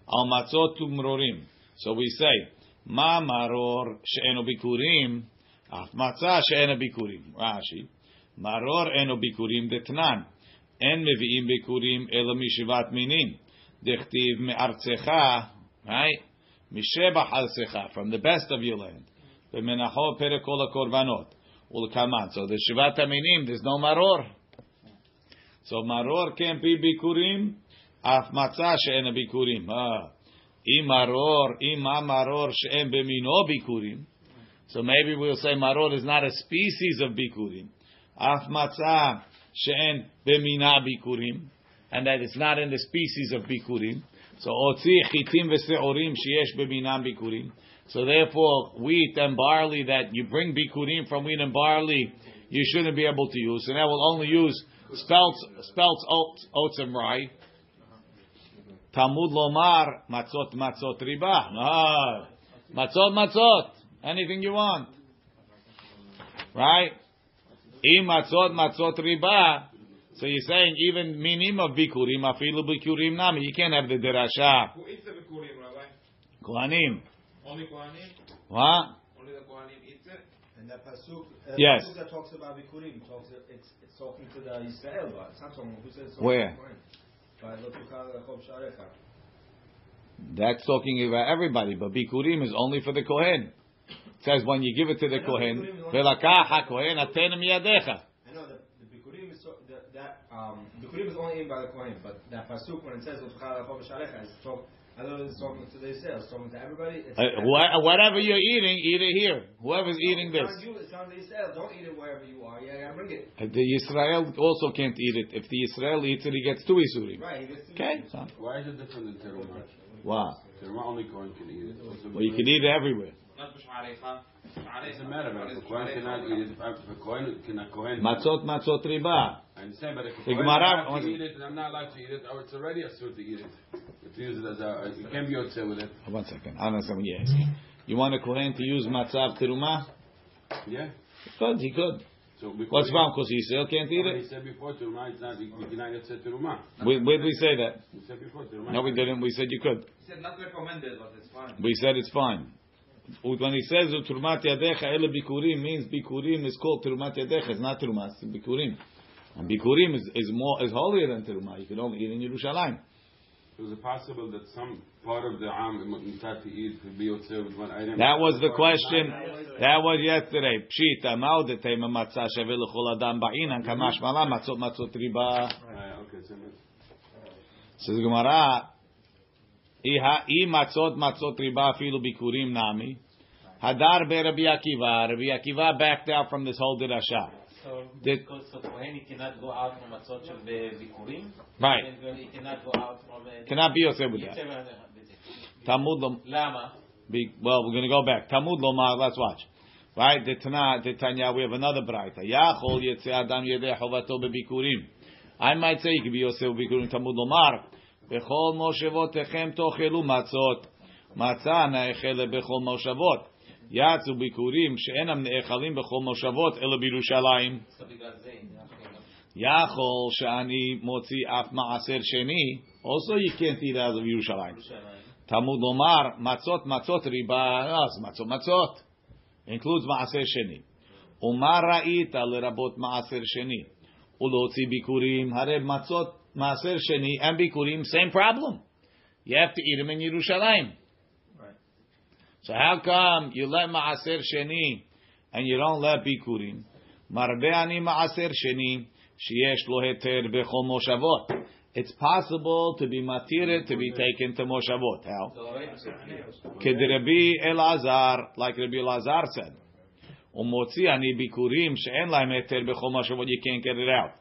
Speaker 1: על מצות ומרורים. So we say, מה מרור שאינו ביקורים, אף מצה שאינו ביקורים. רש"י, מרור אינו ביקורים דתנן. אין מביאים ביקורים אלא משבעת מינים. דכתיב מארצך, right? משבח ארצך, from the best of your land. ומנחו פרק כל הקורבנות. ולקמן. So the שבעת המינים, there's no maror. So maror can't be bikurim. אף מצה שאין ביקורים. אם maror, אם המרור שאין במינו ביקורים. So maybe we'll say maror is not a species of bikurim. אף מצה she'en b'mina bikurim, and that it's not in the species of bikurim. So otzi chitim v'seorim sheyesh b'minam bikurim. So therefore, wheat and barley that you bring bikurim from wheat and barley, you shouldn't be able to use. And that will only use spelts, spelts, oats, oats and rye. Talmud lomar matzot matzot riba. Ah, matzot matzot. Anything you want, right? Im matzot matzot riba. So you're saying even minim of bikurim, afilu bikurim nami. You can't have the derasha.
Speaker 7: Who eats the bikurim, Rabbi?
Speaker 1: Kohanim.
Speaker 7: Only Kohanim?
Speaker 1: What?
Speaker 7: Only the Kohanim eats it?
Speaker 12: And that pasuk, uh,
Speaker 1: Yes.
Speaker 12: pasuk that talks about bikurim talks. It's, it's talking to the Israel, but it's not talking. Who says?
Speaker 1: Where?
Speaker 12: By lo tuchal lechov.
Speaker 1: That's talking about everybody, but bikurim is only for the kohen. It says when you give it to the kohen, velakach hakohen atenem yadecha.
Speaker 12: I know that the bikurim is so, that, that um, bikurim is only aimed by the kohen, but that pasuk when it says lo tuchal lechov sharecha is talk. I know it's talking to the Israel. It's talking to everybody. It's,
Speaker 1: Uh, wha- whatever you're eating, eat it here. Whoever's eating
Speaker 12: it's
Speaker 1: this.
Speaker 12: on you, It's on the Israel. Don't eat it wherever you are. Yeah, gotta bring it.
Speaker 1: Uh, The Israel also can't eat it. If the Israel eats it, he gets two isurim.
Speaker 12: Right. he gets to-
Speaker 1: Okay, so
Speaker 3: Why is it different than teruma?
Speaker 1: wow.
Speaker 3: Teruma only Kohen can eat it. Also
Speaker 1: Well, you can eat it everywhere.
Speaker 7: Not b'sh'arecha.
Speaker 3: It doesn't matter, but if a Kohen cannot eat it, uh, if a Kohen can a Kohen.
Speaker 1: Matzot matzot riba.
Speaker 3: I understand, but if a
Speaker 1: The
Speaker 3: Kohen
Speaker 1: Gemara-
Speaker 3: allowed to eat it and I'm not allowed to eat it, or it's already assured to eat it. If you use it as a, you can be yotzeh with it.
Speaker 1: One second. I don't understand what you're asking. You want a kohen to use matzav teruma?
Speaker 3: Yeah.
Speaker 1: Good, he could.
Speaker 3: So
Speaker 1: What's wrong? Because he still can't eat
Speaker 3: He
Speaker 1: it.
Speaker 3: said before teruma, it's not. You cannot yotzeh teruma.
Speaker 1: Where, where did we say that?
Speaker 3: You said before teruma.
Speaker 1: No, we didn't. We said you could.
Speaker 7: He said not recommended, but it's fine.
Speaker 1: We said it's fine. When he says turmat yadecha ele bikurim means bikurim is called turmat yadecha. It's not turmat. It's bikurim. And bikurim is, is more is holier than turma. You can only eat in Yerushalayim.
Speaker 3: Was it possible that some part of the am mutar to eat could be with one item?
Speaker 1: That was the question. That was yesterday. Pshita maudete matzah sheve lechol adam ba'inan kamash malam matzot matzot riba.
Speaker 3: Okay, so
Speaker 1: Says the Gemara, "I matzot matzot riba afilu bikurim nami." Hadar be Rabbi Akiva. Rabbi Akiva backed out from this whole dirasha.
Speaker 5: So,
Speaker 1: Did-
Speaker 5: because so Kohen he cannot go out from matzot של ביקורים.
Speaker 1: Right.
Speaker 5: And he cannot go out from... uh,
Speaker 1: Cannot be Yosef with that. Talmud lom-
Speaker 5: למה?
Speaker 1: be, well, we're going to go back. Talmud lomar. Let's watch. Right, the Tana, the Tanya, we have another brayta. Yachol yetzeh adam yedei chovato bebikurim. I might say you could be Yosef bebikurim. Talmud lomar. Bechol moshevotechem tochelu matzot. Matzah na'echele bechol moshavot. יצאו ביקורים שאינם נאכלים בכל מושבות אלא בירושלים. יכול שאני מוציא אף מעשר שני, also you can't eat out ירושלים. תלמוד לומר, מצות מצות ריבה, אז מצות מצות. includes מעשר שני. ומה ראית לרבות מעשר שני? ולהוציא ביקורים, הרי מצות Maser Sheni, and Bikurim, same problem. You have to eat them in Yerushalayim. Right. So how come you let Maaser Sheni and you don't let Bikurim? Marbe ani Maaser Sheni, sheyesh lo heter bechol moshavot. It's possible to be matire, to be taken to moshavot. How? Kedrebi Elazar, like Rabbi Elazar said. Umotzi ani Bikurim, she'en lahem heter bechol moshavot, you can't get it out.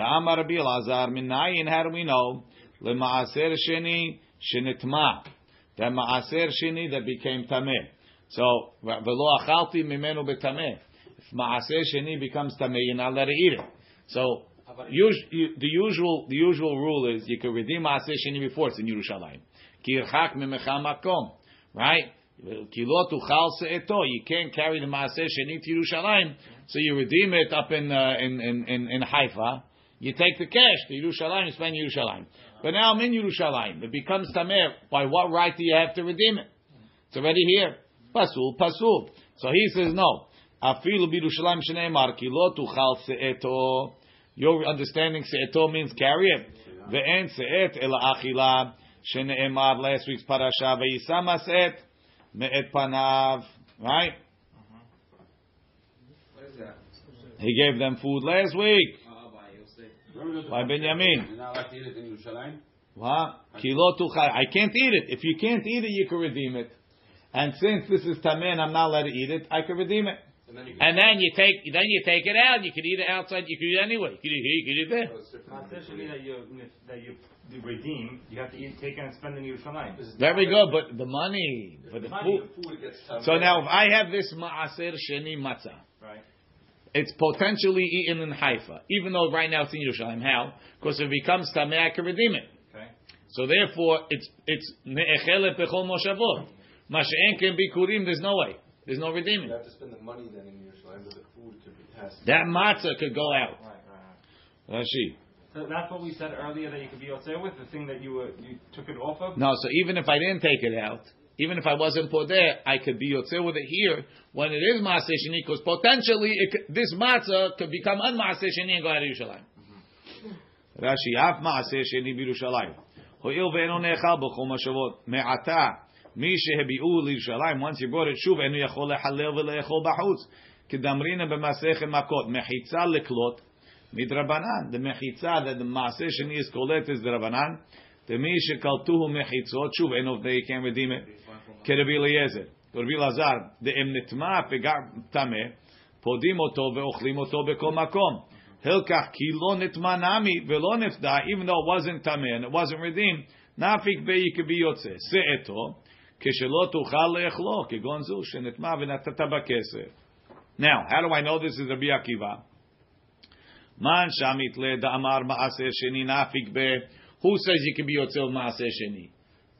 Speaker 1: Ta'amar Rabbi Elazar, minayin, how do we know? Lema'aser sheni shenitma. The ma'aser sheni that became tameh. So, velo achalti mimenu betameh. If ma'aser sheni becomes tameh, you're not allowed to eat it. So, us- the usual the usual rule is you can redeem ma'aser sheni before it's in Yerushalayim. Ki irchak mimecha makom. Right? You can't carry the Maaser Sheni to Yerushalayim, so you redeem it up in uh, in, in, in, in Haifa, you take the cash to Yerushalayim, you spend Yerushalayim. But now I'm in Yerushalayim. It becomes Tameh. By what right do you have to redeem it? It's already here. Pasul, pasul. So he says no. Afilu b'Yerushalayim shneimar ki lo tuchal se'eto Your understanding se'eto means carry it. Ve'en se'et ela achila shene'emar last week's parasha ve'yisa mas'et me'et panav. Right?
Speaker 2: What is that?
Speaker 1: He gave them food last week.
Speaker 2: By
Speaker 1: Benjamin.
Speaker 3: You're not allowed to eat it in Yerushalayim?
Speaker 1: What? Kilo tuchal. I can't eat it. If you can't eat it, you can redeem it. And since this is tameh and I'm not allowed to eat it, I can redeem it.
Speaker 2: And then you
Speaker 1: And then you take then you take it out. You can eat it outside. You can eat it anyway. You can eat it here. You can eat it there.
Speaker 12: Essentially, that you that you you redeem, you have to eat, take it and spend it in Yerushalayim.
Speaker 1: Very good. But the money for the
Speaker 12: money,
Speaker 1: food.
Speaker 12: the food gets tough.
Speaker 1: So now, if I have this maaser sheni matzah,
Speaker 12: Right.
Speaker 1: It's potentially eaten in Haifa, even though right now it's in Yerushalayim. How? Because if it becomes tameh, I can redeem it.
Speaker 12: Okay.
Speaker 1: So therefore, it's it's ne'echelet bechol moshavot. Masha'en can be kurim. There's no way. There's no redeeming.
Speaker 13: You have to spend the money then in Yerushalayim, but the food could be has.
Speaker 1: That matzah could go out.
Speaker 12: Right, right, right.
Speaker 1: Rashi.
Speaker 12: So that's what we said earlier that you could be yotzei with, the thing that you were, you took it off of?
Speaker 1: No, so even if I didn't take it out, even if I wasn't put there, I could be yotzei with it here when it is maaseh sheni, because potentially it could, this matzah could become unmaaseh sheni and go out of Yerushalayim. Rashi, af maaseh sheni b'Yerushalayim. Ho'il ve'eno ne'echal b'chol mashavot me'ata mi shehebi'u l'Yerushalayim. Once you brought it shuv, enu yachol lehalel v'le'echol b'chutz. כדמרינא במסכת מכות, מחיצה לקלוט, מדרבנן. The מחיצה that the מעשה שני is קולט is דרבנן. דמי שקלטוהו מחיצות, שוב, אין עובדי, you can't redeem it. כרבי אליעזר. רבי אלעזר, דאם נטמע פגע טמא, פודים אותו ואוכלים אותו בכל מקום. הלקח כי לא נטמע נמי ולא נפדה, even though it wasn't טמא and it wasn't redeemed, נפיק בי כבי יוצא. שאתו, כשלא תוכל לאכלו, כגון זו שנטמע ונתת בכסף. Now, how do I know this is Rabbi Akiva? Man shamit le da'amar ma'aser sheni nafik be. Who says you can be yotzel ma'aser sheni?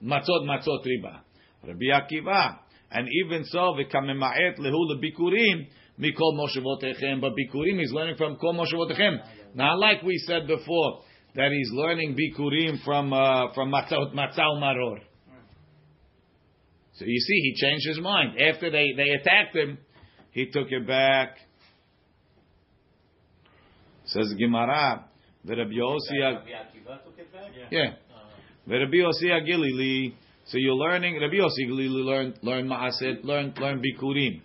Speaker 1: Matzot matzot riba. Rabbi Akiva. And even so, v'kamema'et lehu lebikurim mikol moshevotechem. But bikurim is learning from kol moshevotechem. Not like we said before that he's learning bikurim from uh, from matzot matzal maror. So you see, he changed his mind after they they attacked him. He took it back. Says Gemara, the Rabbi Yossi,
Speaker 5: Rabbi Akiva took it back?
Speaker 1: yeah, the Rabbi Yossi Agilili. So you're learning. Rabbi Yossi Agilili learn Maaset, learn learn Bikurim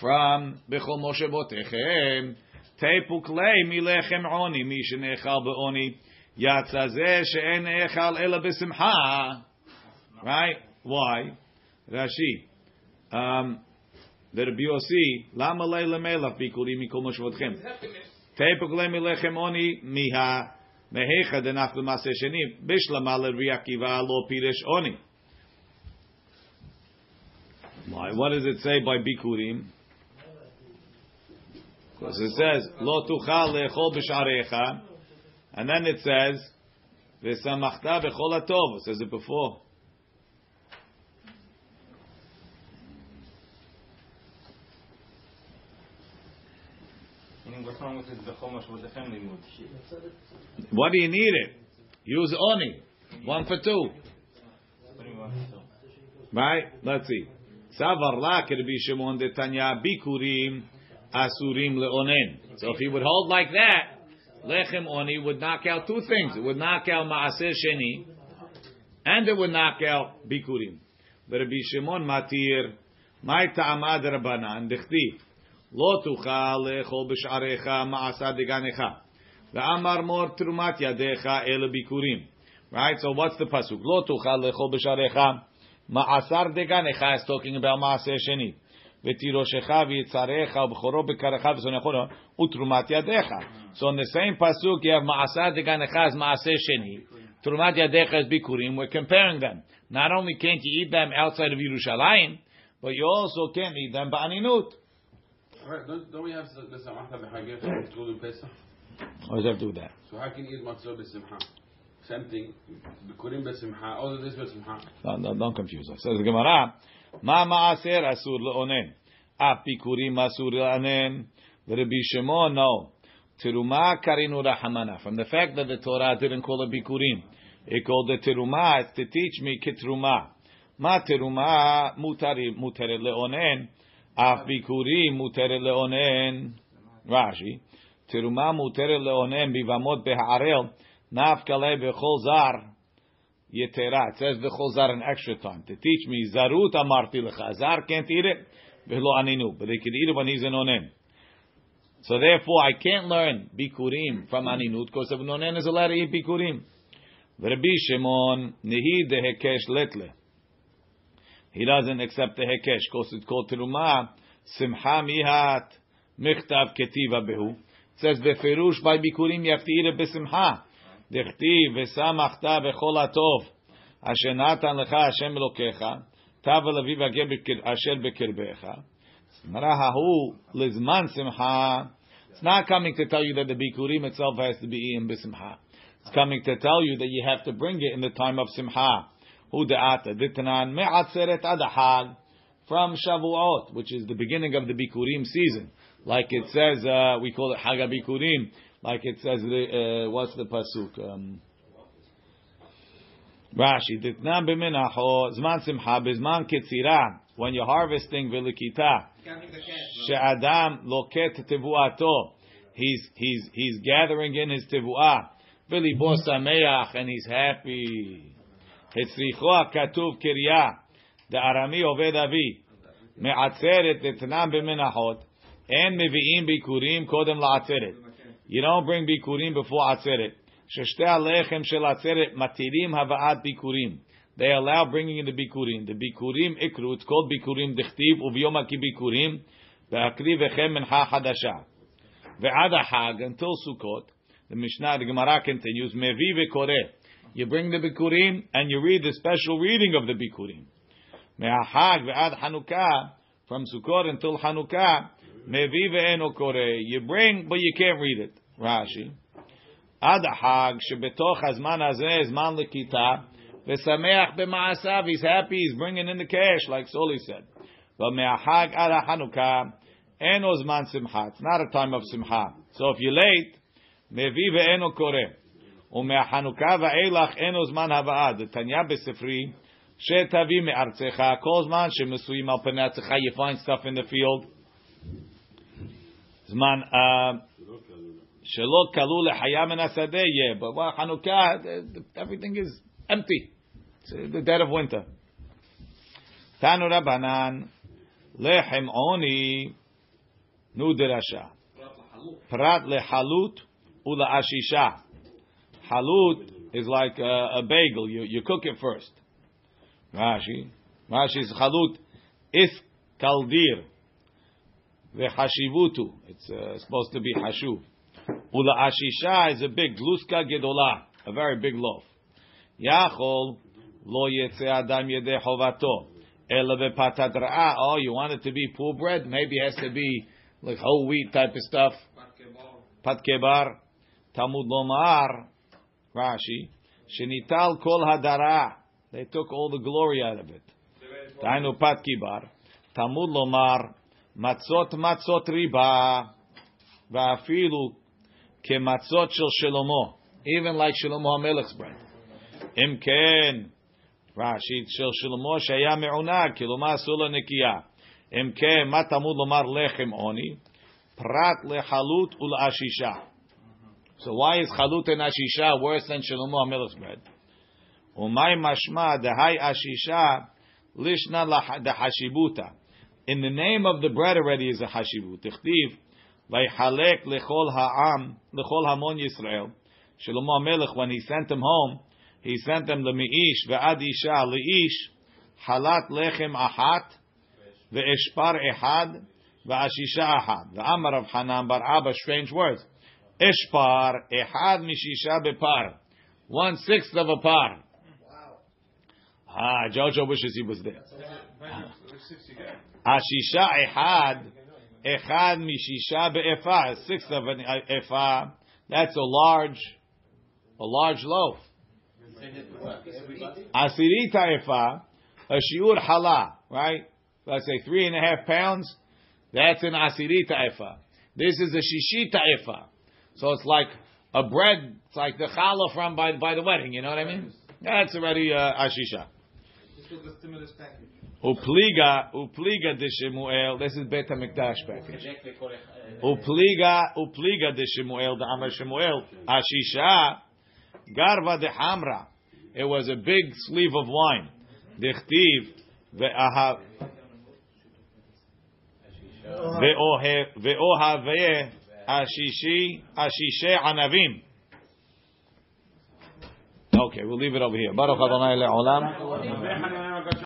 Speaker 1: from Bechol Moshe Botechem. Tepuk lei milechem oni mi shenechal beoni yatza zeh she'en echal ela besimcha. Right? Why? Rashi. Um, the Rabbi Yossi, lama leila melach bikurim mikol moshvotchem. Teipuk le milechem oni miha mehecha denaf l'maseh sheni bishlama le Akiva lo piresh oni. Why? What does it say by bikurim? Because it says lo tuchal lechol b'sharecha, and then it says v'samachta b'chol atov. It says it before.
Speaker 12: Meaning, what's wrong with this Bechomash with the family mood?
Speaker 1: What do you need it? Use oni. One for two.
Speaker 12: What do you want to do?
Speaker 1: Right? Let's see. Savar la Rabbi Shimon de Tanya bikurim asurim leonen. So if he would hold like that, lechem oni would knock out two things. It would knock out maaser sheni, and it would knock out bikurim. But Rabbi Shimon matir, my ta'amad rabbanan dechtiv. לא תוכל לאכול בשעריך מעשה דגנך. ואמר מור תרומת ידיך אלה ביקורים. Right? So what's the pasuk? לא תוכל לאכול בשעריך מעשר דגנך is talking about מעשה שני. ותירושך ויצריך ובכורו בקרך ושונאכו ותרומת ידיך. So in the same pasuk you have מעשר דגנך as מעשה שני. תרומת ידיך is ביקורים. We're comparing them. Not only can't you eat them outside of Yerushalayim, but you also can't eat them ba'aninut.
Speaker 3: Right, don't, don't we have the samachta b'chagir including Pesach?
Speaker 1: What does that have to do with that?
Speaker 3: So how can you eat matzah b'simcha? Same. Bikurim besimcha. All of this besimcha.
Speaker 1: No, no, don't confuse us. Says the Gemara, Ma ma'aser asur le'onen. Bikurim asur le'onen. Rabbi Shimon, no. Teruma karinu rahamana. From the fact that the Torah didn't call it bikurim. It called it Teruma It's to teach me kitruma. Ma Teruma mutari mutare le'onen. Af bikurim mutare le'onen. Rashi. Tiruma mutare le'onen bivamot beha'arel. Nafkale bechol zar yetera. It says bechol zar an extra time to teach me zarut amarti lecha. Zar can't eat it. V'lo aninu, but they can eat it when he's an onen. So therefore, I can't learn bikurim from aninut because an onen is allowed to eat bikurim. Rabbi Shimon nihi dehekesh letle. He doesn't accept the hekesh because it's called teruma simcha mihat michtav ketiva behu. It says beferush by bikurim you have to eat it besimcha. דכתיב ושמחת בכל הטוב אשר נתן לך השם אלוקיך תב אביב הגר אשר בקרבך. אמרה ההוא לזמן שמחה It's not coming to tell you that the bikurim itself has to be eaten besimcha. It's coming to tell you that you have to bring it in the time of simcha. Hu de'ata ditnan me'atzeret adahag from Shavuot, which is the beginning of the bikurim season. Like it says, uh, we call it Haga Bikurim, like it says, uh, what's the pasuk? Um, Rashi, ditnan b'minacho, zman simcha, b'zman ketzira, when you're harvesting v'likita, she'adam loket tevuato, he's, he's, he's gathering in his tevuah, v'libo sameach, and he's happy. Hetzricho katuv kirya, arami oved avi, me'atzeret ditnan b'minachot, and mevi'im bikurim kodem la'atzeret. You don't bring bikurim before atzeret. Sheshte alechem shel atzeret matirim hava'at bikurim. They allow bringing in the bikurim. The bikurim ikru. It's called bikurim dichtiv ki bikurim ve'akri vechem mincha hadasha. Ve'ad hag until Sukkot. The Mishnah, the Gemara continues. Mevi ve'koreh. You bring the bikurim and you read the special reading of the bikurim. Me'ahag ve'ad Hanukkah from Sukkot until Hanukkah. Mevi ve'eno koreh. You bring, but you can't read it. Rashi. עד החג שבתוך הזמן הזה זמן לכיתה ושמח במעשיו, he's happy, he's bringing in the cash, like Soli said. But מהחג עד החנוכה אינו זמן שמחה, it's not a time of שמחה. So if you're late, מביא ואינו קורא. ומהחנוכה ואילך אינו זמן הבאה. דתניא בספרי, שתביא מארצך, כל זמן שמצויים על פני ארצך, you find stuff in the field. Zman Shelok Kalule leHayam and But well, Hanukkah, everything is empty. It's the dead of winter. Tanu Rabbanan Lechem Oni Nuderasha Prat Lehalut Ula Ashisha. Halut is like a, a bagel. You, you cook it first. Rashi. Rashi is Halut Is Kaldir. V'hashivutu. It's uh, supposed to be hashuv. Ula ashisha is a big gluska gedola, a very big loaf. Yachol lo yetze adam yede chovato. Ela. Oh, you want it to be poor bread? Maybe it has to be like whole wheat type of stuff. Pat kebar. Talmud lomar. Rashi. Shenital kol hadara. They took all the glory out of it. Tainu pat kibar. Talmud lomar. Matzot matzot riba. Va'afilu kematzot shel Shlomo, even like Shlomo HaMelech's bread. Im ken, Rashi shel Shlomo shaya me'unag, kiloma sula nikiya. Im ken, ma tamud lomar lechem oni, prat lechalut ul'ashisha. So why is chalut and ashisha worse than Shlomo HaMelech's bread? Umay mashma dehai ashisha lishna dehashibuta. In the name of the bread already is a hashibut. Tichtiv, Vayhalek lechol ha'am, lechol hamon Yisrael. Shlomo HaMelech, when he sent them home, he sent them le'mi'ish ve'ad isha le'ish halat lechem ahat ve'eshpar ehad ve'ashisha ahad. The Amar of Hanan bar Abba, strange words. Eshpar ehad mishisha bepar. One sixth of a par. Ah, Jojo wishes he was there. Ashisha ehad Echad mishisha be'efa, a sixth of an efa. That's a large, a large loaf. Asirita efa, a shiur hala, right? Let's say three and a half pounds. That's an asirita efa. This is a shishita efa. So it's like a bread. It's like the challah from by by the wedding. You know what I mean? That's already uh, ashisha. Upliga, upliga de Shemuel. This is Beta Hamikdash package. Upliga, upliga de Shemuel, the Amar Shemuel. Ashisha, garva de Hamra. It was a big sleeve of wine. Dechtiv ve'ahav ve'ohaveh ashishi ashishe anavim. Okay, we'll leave it over here. Baruch Adonai le'olam.